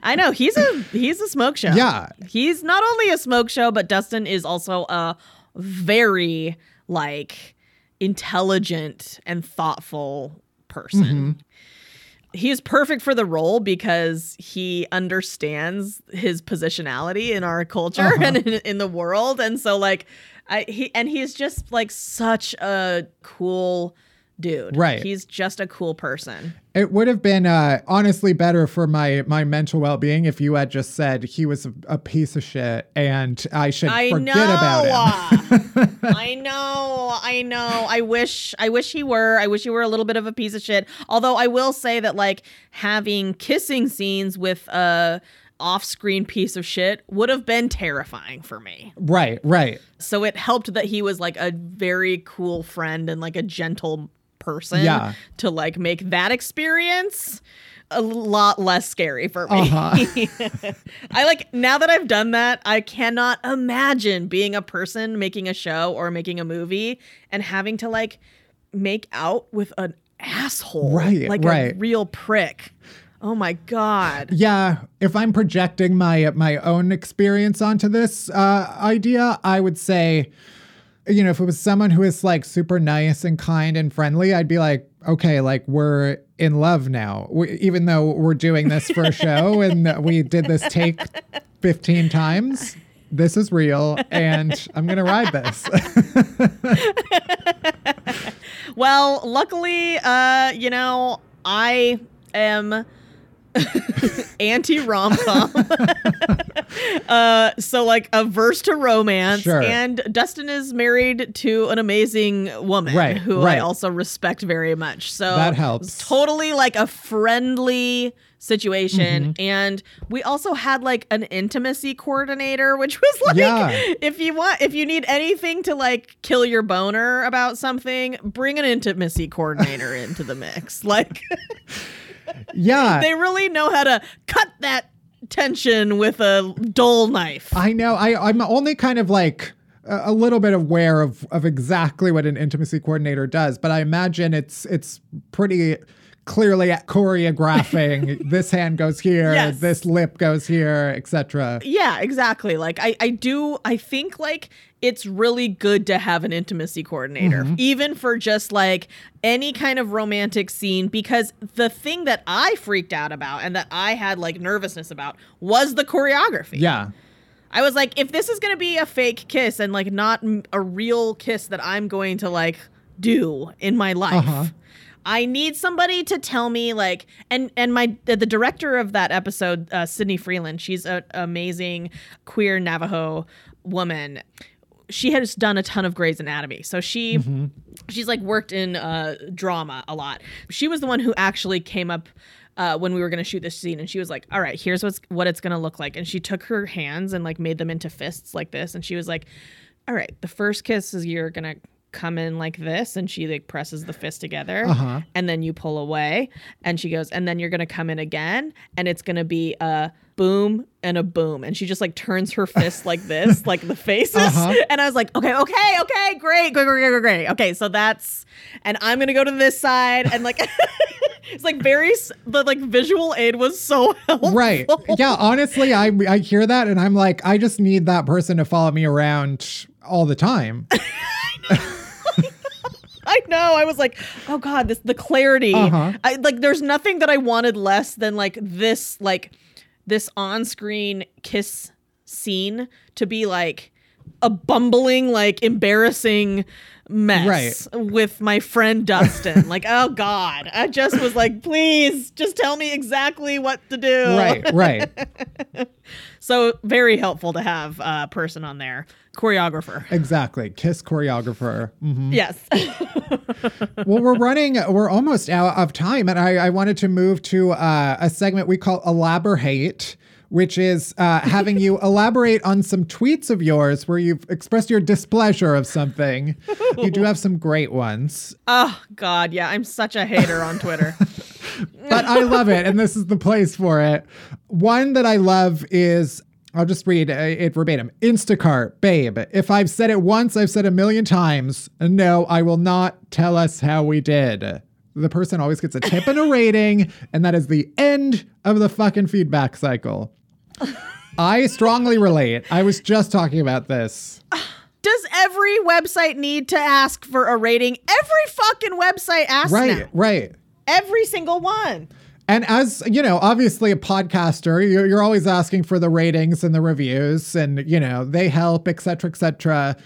I know he's a he's a smoke show. Yeah. he's not only a smoke show, but Dustin is also a very like intelligent and thoughtful person. Mm-hmm. He is perfect for the role because he understands his positionality in our culture uh-huh. and in, in the world, and so like, I he and he's just like such a cool dude. Right. He's just a cool person. It would have been uh, honestly better for my my mental well being if you had just said he was a, a piece of shit and I should I forget know. about him. I know. I know. I wish I wish he were. I wish he were a little bit of a piece of shit. Although I will say that like having kissing scenes with a off-screen piece of shit would have been terrifying for me. Right, right. So it helped that he was like a very cool friend and like a gentle person Yeah. to like make that experience a lot less scary for me. Uh-huh. I like now that I've done that, I cannot imagine being a person making a show or making a movie and having to like make out with an asshole. Right, Like right. a real prick. Oh my god. Yeah, if I'm projecting my my own experience onto this uh, idea, I would say, you know, if it was someone who is like super nice and kind and friendly, I'd be like, okay, like we're in love now, we, even though we're doing this for a show and we did this take 15 times. This is real, and I'm gonna ride this. well, luckily, uh, you know, I am anti rom com. uh, so like averse to romance, Sure. and Dustin is married to an amazing woman Right, who right. I also respect very much. So That helps. totally like a friendly situation Mm-hmm. and we also had like an intimacy coordinator which was like Yeah. if you want if you need anything to like kill your boner about something bring an intimacy coordinator into the mix like Yeah. they really know how to cut that tension with a dull knife I know. I, I'm only kind of like a, a little bit aware of, of exactly what an intimacy coordinator does, but I imagine it's it's pretty clearly at choreographing this hand goes here, Yes. this lip goes here, etc. yeah exactly like i i do i think like it's really good to have an intimacy coordinator even for just like any kind of romantic scene because the thing that i freaked out about and that i had like nervousness about was the choreography Yeah. i was like if this is gonna be a fake kiss and like not a real kiss that i'm going to like do in my life Uh-huh. I need somebody to tell me like and and my the, the director of that episode uh, Sydney Freeland she's an amazing queer Navajo woman. She has done a ton of Grey's Anatomy so she she's like worked in uh, drama a lot. She was the one who actually came up uh, when we were going to shoot this scene and she was like all right here's what's what it's going to look like. And she took her hands and like made them into fists like this and she was like all right the first kiss is you're going to come in like this and she like presses the fist together Uh-huh. and then you pull away and she goes and then you're gonna come in again and it's gonna be a boom and a boom and she just like turns her fist like this like the faces Uh-huh. and i was like okay okay okay great great great great great okay so that's and i'm gonna go to this side and like it's like very the like visual aid was so helpful Right. Yeah, honestly, I I hear that and I'm like I just need that person to follow me around all the time. I know. I was like, oh god, this the clarity. Uh-huh. I like there's nothing that I wanted less than like this like this on-screen kiss scene to be like a bumbling like embarrassing mess with my friend Dustin. like, oh god. I just was like, please just tell me exactly what to do. right, right. So very helpful to have a person on there. Choreographer. Exactly. Kiss choreographer. Mhm. Yes. well, we're running, we're almost out of time, and I, I wanted to move to uh, a segment we call Elaborate, which is uh, having you elaborate on some tweets of yours where you've expressed your displeasure of something. you do have some great ones, oh god, yeah. I'm such a hater on Twitter. but I love it, and this is the place for it. One that I love is. I'll just read uh, it verbatim. Instacart, babe. If I've said it once, I've said a million times. No, I will not tell us how we did. The person always gets a tip and a rating, and that is the end of the fucking feedback cycle. I strongly relate. I was just talking about this. Does every website need to ask for a rating? Every fucking website asks Right, now. right. Every single one. And as you know, obviously a podcaster, you're, you're always asking for the ratings and the reviews, and you know they help, et cetera, et cetera.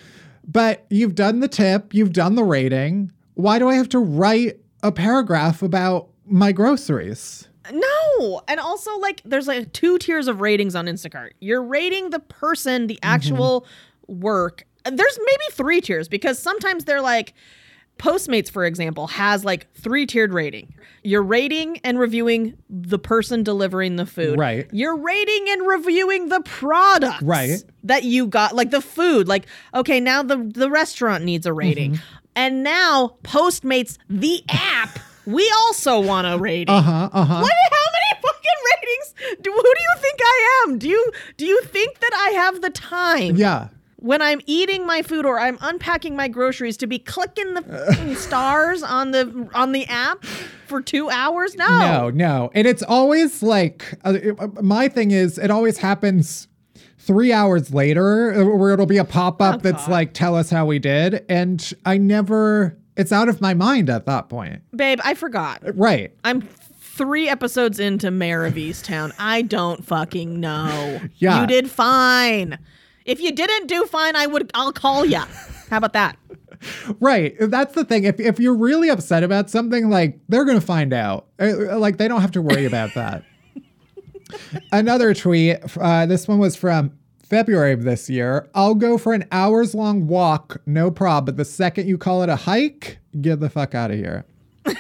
But you've done the tip, you've done the rating. Why do I have to write a paragraph about my groceries? No. And also, like, there's like two tiers of ratings on Instacart. You're rating the person, the actual work. There's maybe three tiers because sometimes they're like, Postmates, for example, has like three tiered rating. You're rating and reviewing the person delivering the food. Right. You're rating and reviewing the product. Right. That you got, like the food. Like, okay, now the, the restaurant needs a rating. Mm-hmm. And now Postmates, the app, we also want a rating. Uh huh. Uh huh. What? How many fucking ratings? Do, who do you think I am? Do you do you think that I have the time Yeah. when I'm eating my food or I'm unpacking my groceries to be clicking the stars on the on the app for two hours? No. No, no. And it's always like, uh, it- my thing is, it always happens three hours later uh, where it'll be a pop up that's like, tell us how we did. And I never, it's out of my mind at that point. babe, I forgot. Right. I'm three episodes into Mare of Easttown. I don't fucking know. Yeah. You did fine. If you didn't do fine, I would. I'll call ya. How about that? Right. That's the thing. If if you're really upset about something, like they're gonna find out. Uh, Like they don't have to worry about that. Another tweet. Uh, this one was from February of this year. I'll go for an hours long walk, no prob. But the second you call it a hike, get the fuck out of here.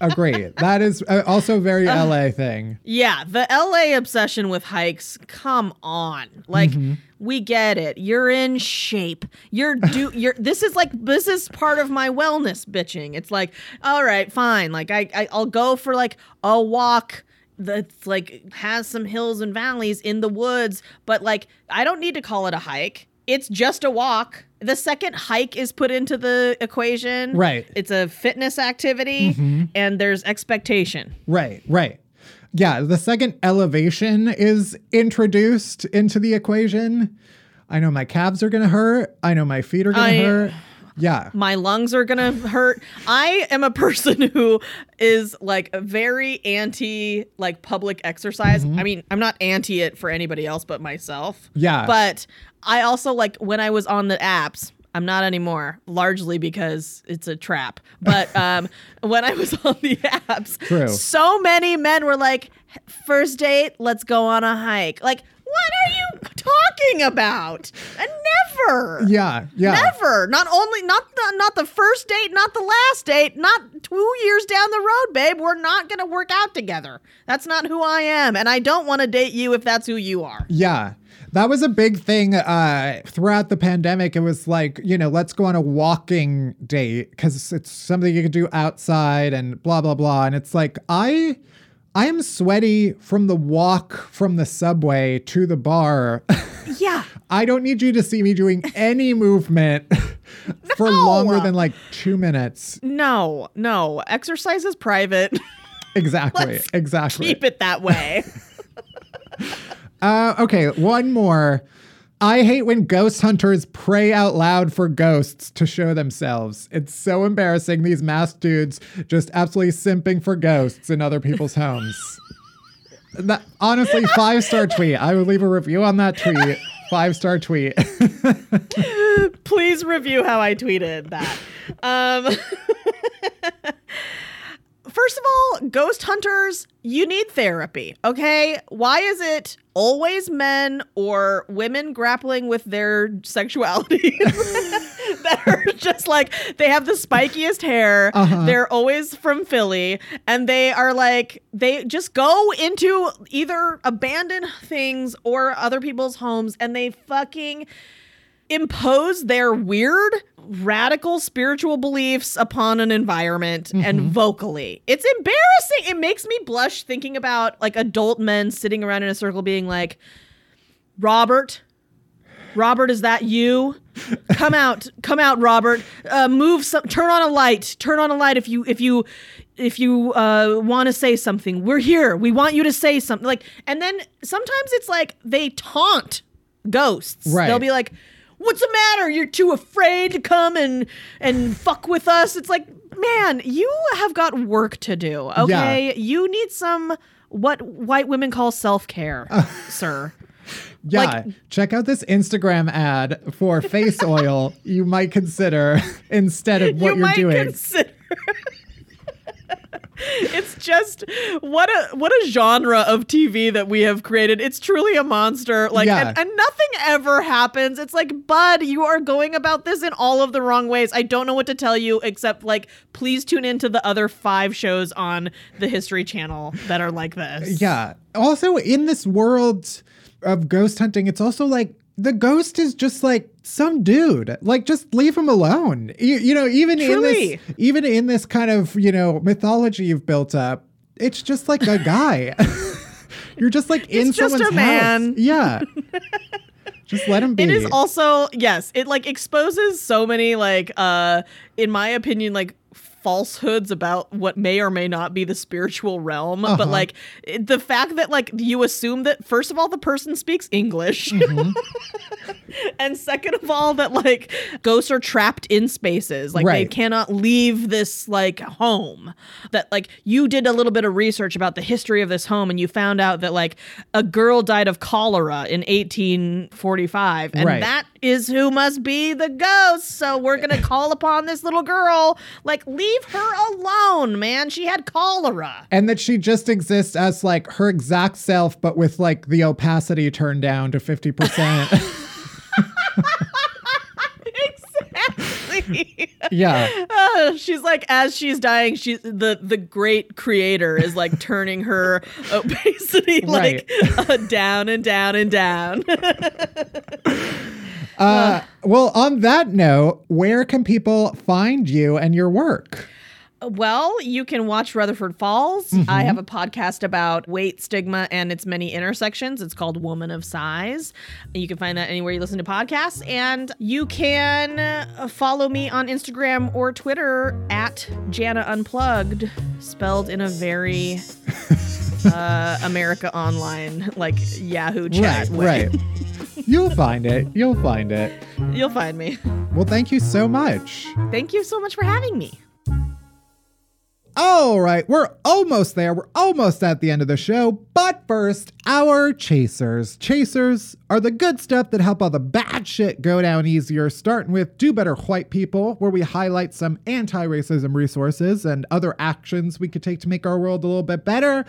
Agree. That is uh, also very LA thing. Yeah, the LA obsession with hikes. Come on. Like we get it. You're in shape. You're do you're this is like this is part of my wellness bitching. It's like, all right, fine. Like I, I I'll go for like a walk that's like has some hills and valleys in the woods, but like I don't need to call it a hike. It's just a walk. The second hike is put into the equation. Right. It's a fitness activity mm-hmm. and there's expectation. Right, right. Yeah, the second elevation is introduced into the equation. I know my calves are gonna hurt. I know my feet are gonna hurt. Yeah. my lungs are gonna hurt. I am a person who is like very anti like public exercise. I mean, I'm not anti it for anybody else but myself. Yeah. But I also like when I was on the apps. I'm not anymore, largely because it's a trap. But um, when I was on the apps, True. so many men were like, first date, let's go on a hike. Like, what are you talking about? And never. Yeah, yeah. Never. Not only not the not the first date, not the last date, not two years down the road, babe. We're not gonna work out together. That's not who I am, and I don't want to date you if that's who you are. Yeah. That was a big thing uh, throughout the pandemic. It was like, you know, let's go on a walking date because it's something you can do outside and blah, blah, blah. And it's like, I. I am sweaty from the walk from the subway to the bar. Yeah. I don't need you to see me doing any movement for No. longer than like two minutes. No, no. Exercise is private. Exactly. Let's exactly. Keep it that way. Uh, okay, one more. I hate when ghost hunters pray out loud for ghosts to show themselves. It's so embarrassing. These masked dudes just absolutely simping for ghosts in other people's homes. That, honestly, five star tweet. I would leave a review on that tweet. Five star tweet. Please review how I tweeted that. Um, first of all, ghost hunters, you need therapy, okay? Why is it always men or women grappling with their sexuality that are just like they have the spikiest hair, uh-huh. they're always from Philly, and they are like they just go into either abandoned things or other people's homes and they fucking impose their weird radical spiritual beliefs upon an environment and vocally. It's embarrassing. It makes me blush thinking about like adult men sitting around in a circle being like, Robert, Robert, is that you? Come out, come out, Robert. Uh, move some. Turn on a light. Turn on a light if you if you if you uh, want to say something. We're here. We want you to say something. Like, and then sometimes it's like they taunt ghosts. Right. They'll be like, "What's the matter? You're too afraid to come and and fuck with us." It's like, man, you have got work to do. Okay, you need some what white women call self care, sir. Yeah. Like- check out this Instagram ad for face oil you might consider instead of what you you're might doing. It's just what a what a genre of TV that we have created. It's truly a monster. Like Yeah. and, and nothing ever happens. It's like, bud, you are going about this in all of the wrong ways. I don't know what to tell you except like please tune into the other five shows on the History Channel that are like this. Yeah. Also, in this world of ghost hunting, it's also like the ghost is just like some dude. Like, just leave him alone. You, you know, even in this, even in this kind of you know mythology you've built up, it's just like a guy. You're just like in He's just a someone's man. Yeah. just let him be. It is also yes, it like exposes so many like uh in my opinion like falsehoods about what may or may not be the spiritual realm. Uh-huh. But like the fact that like you assume that first of all the person speaks English, Mm-hmm. and second of all that like ghosts are trapped in spaces, like they cannot leave this like home. That like you did a little bit of research about the history of this home, and you found out that like a girl died of cholera in 1845, and Right. that is who must be the ghost. So we're gonna call upon this little girl. Like, leave her alone, man. She had cholera. and that she just exists as like her exact self, but with like the opacity turned down to 50%. exactly. yeah. Uh, she's like, as she's dying, she the the great creator is like turning her opacity like uh, down and down and down. Uh, well, on that note, where can people find you and your work? Well, you can watch Rutherford Falls. I have a podcast about weight stigma and its many intersections. It's called Woman of Size. You can find that anywhere you listen to podcasts. And you can follow me on Instagram or Twitter at Jana Unplugged, spelled in a very uh, America Online, like Yahoo chat right, way. right. You'll find it. You'll find it. You'll find me. Well, thank you so much. Thank you so much for having me. All right, we're almost there. We're almost at the end of the show. But first, our chasers. Chasers are the good stuff that help all the bad shit go down easier, starting with Do Better White People, where we highlight some anti racism resources and other actions we could take to make our world a little bit better.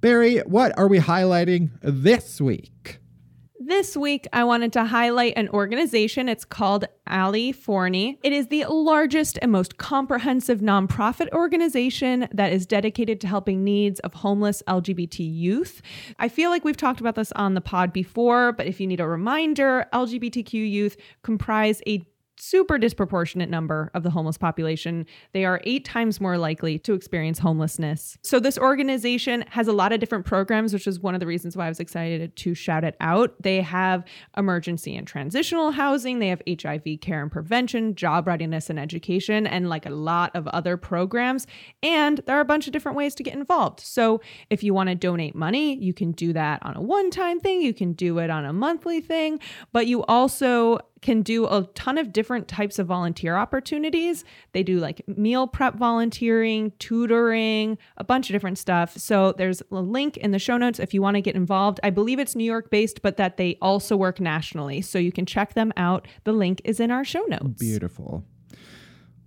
Barry, what are we highlighting this week? This week, I wanted to highlight an organization. It's called Ali Forney. It is the largest and most comprehensive nonprofit organization that is dedicated to helping needs of homeless LGBT youth. I feel like we've talked about this on the pod before, but if you need a reminder, LGBTQ youth comprise a super disproportionate number of the homeless population. They are eight times more likely to experience homelessness. So, this organization has a lot of different programs, which is one of the reasons why I was excited to shout it out. They have emergency and transitional housing, they have HIV care and prevention, job readiness and education, and like a lot of other programs. And there are a bunch of different ways to get involved. So, if you want to donate money, you can do that on a one time thing, you can do it on a monthly thing, but you also can do a ton of different types of volunteer opportunities. They do like meal prep volunteering, tutoring, a bunch of different stuff. So there's a link in the show notes if you want to get involved. I believe it's New York based, but that they also work nationally. So you can check them out. The link is in our show notes. Beautiful.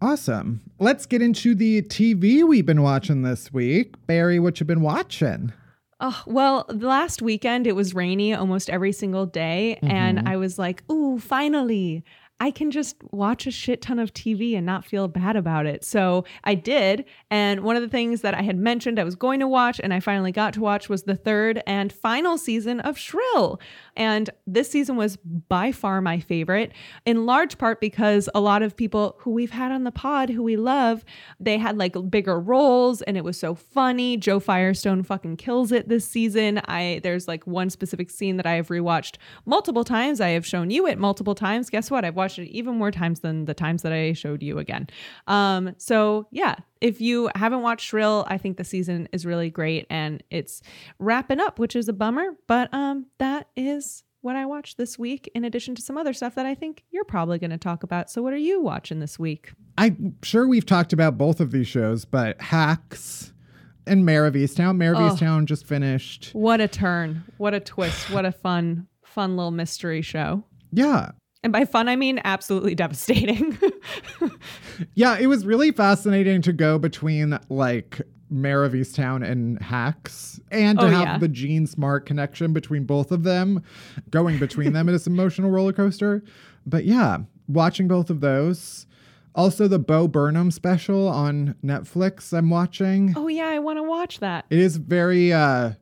Awesome. Let's get into the TV we've been watching this week. Barry, what you been watching? Oh, well, last weekend it was rainy almost every single day. And mm-hmm. I was like, ooh, finally, I can just watch a shit ton of TV and not feel bad about it. So I did. And one of the things that I had mentioned I was going to watch and I finally got to watch was the third and final season of Shrill. And this season was by far my favorite, in large part because a lot of people who we've had on the pod who we love, they had like bigger roles and it was so funny. Jo Firestone fucking kills it this season. I there's like one specific scene that I have rewatched multiple times. I have shown you it multiple times. Guess what? I've watched it even more times than the times that I showed you again. Um, so yeah, if you haven't watched Shrill, I think the season is really great and it's wrapping up, which is a bummer. But um, that is what I watched this week, in addition to some other stuff that I think you're probably going to talk about. So, what are you watching this week? I'm sure we've talked about both of these shows, but Hacks and Mare of Easttown. Mare of Oh. Easttown just finished. What a turn! What a twist! What a fun, fun little mystery show. Yeah. And by fun, I mean absolutely devastating. Yeah, it was really fascinating to go between like Mare of Easttown and Hacks and to Oh, have yeah. the Jean Smart connection between both of them, going between them in this emotional roller coaster. But yeah, watching both of those. Also, the Bo Burnham special on Netflix, I'm watching. oh, yeah, I want to watch that. It is very uh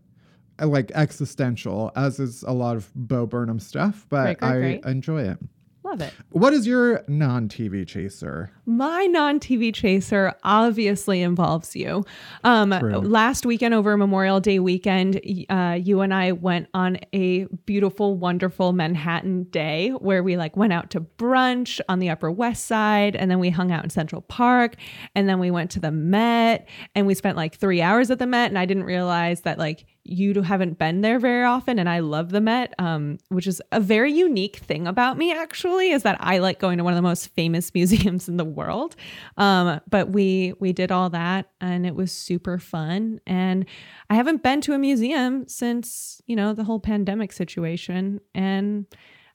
like existential, as is a lot of Bo Burnham stuff, but Great, great, I great. enjoy it. Love it. What is your non TV chaser? My non TV chaser obviously involves you. Um, last weekend, over Memorial Day weekend, uh, you and I went on a beautiful, wonderful Manhattan day where we like went out to brunch on the Upper West Side, and then we hung out in Central Park, and then we went to the Met, and we spent like three hours at the Met, and I didn't realize that like you haven't been there very often and I love the Met, um, which is a very unique thing about me actually, is that I like going to one of the most famous museums in the world. Um, but we we did all that and it was super fun. And I haven't been to a museum since, you know, the whole pandemic situation. And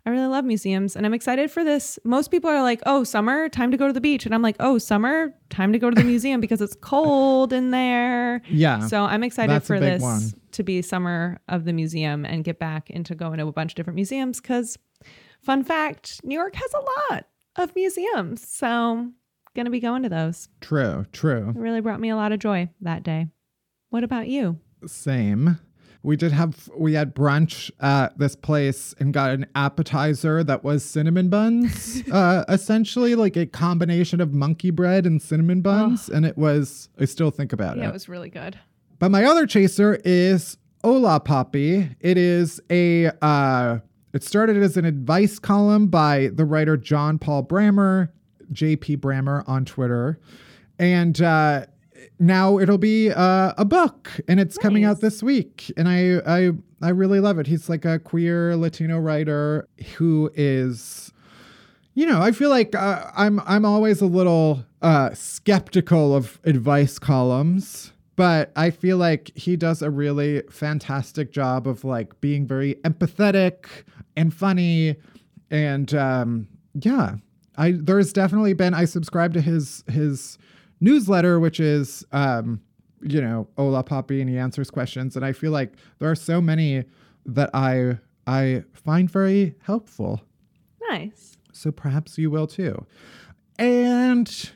I really love museums and I'm excited for this. Most people are like, oh, summer, time to go to the beach. And I'm like, oh, summer, time to go to the museum because it's cold in there. Yeah. So I'm excited for big this one. To be summer of the museum and get back into going to a bunch of different museums because fun fact, New York has a lot of museums. So gonna be going to those. True, true. It really brought me a lot of joy that day. What about you? Same. We did have we had brunch at this place and got an appetizer that was cinnamon buns, uh, essentially like a combination of monkey bread and cinnamon buns, and it was. I still think about Yeah, it. it was really good. But my other chaser is Hola Papi. It is a uh it started as an advice column by the writer John Paul Brammer, JP Brammer on Twitter. And uh now it'll be uh, a book and it's coming out this week and I I I really love it. He's like a queer Latino writer who is you know, I feel like uh, I'm I'm always a little uh, skeptical of advice columns, but I feel like he does a really fantastic job of like being very empathetic and funny, and um, yeah, I there's definitely been I subscribe to his his newsletter, which is um, you know Hola Papi, and he answers questions, and I feel like there are so many that I I find very helpful. Nice. So perhaps you will too. And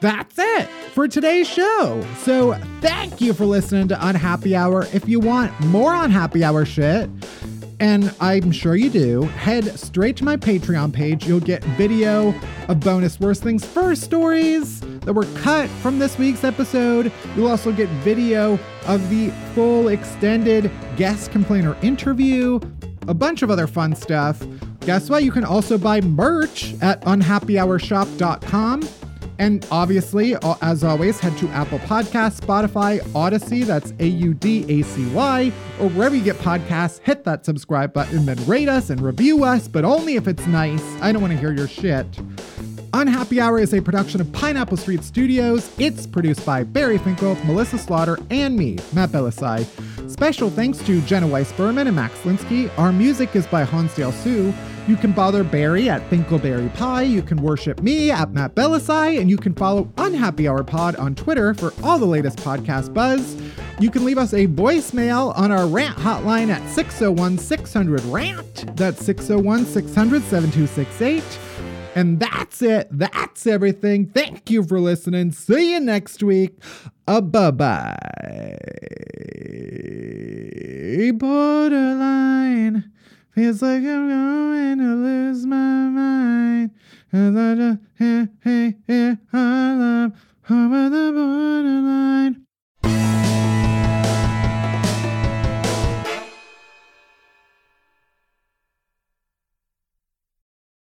that's it for today's show. So thank you for listening to Unhappy Hour. If you want more Unhappy Hour shit, and I'm sure you do, head straight to my Patreon page. You'll get video of bonus Worst Things First stories that were cut from this week's episode. You'll also get video of the full extended guest complainer interview, a bunch of other fun stuff. Guess what? You can also buy merch at unhappyhourshop.com. And obviously, uh, as always, head to Apple Podcasts, Spotify, Audacy, that's A U D A C Y, or wherever you get podcasts. Hit that subscribe button, then rate us and review us, but only if it's nice. I don't want to hear your shit. Unhappy Hour is a production of Pineapple Street Studios. It's produced by Barry Finkel, Melissa Slaughter, and me, Matt Bellassai. Special thanks to Jenna Weiss Berman and Max Linsky. Our music is by Hansdale Hsu. You can bother Barry at Finkelberry Pie. You can worship me at Matt Bellassai, and you can follow Unhappy Hour Pod on Twitter for all the latest podcast buzz. You can leave us a voicemail on our rant hotline at 601 600 RANT. That's 601 600 7268. And that's it. That's everything. Thank you for listening. See you next week. Uh, bye bye. Borderline. Feels like I'm going to lose my mind. As I just, hey, hey, hey, I love over the borderline.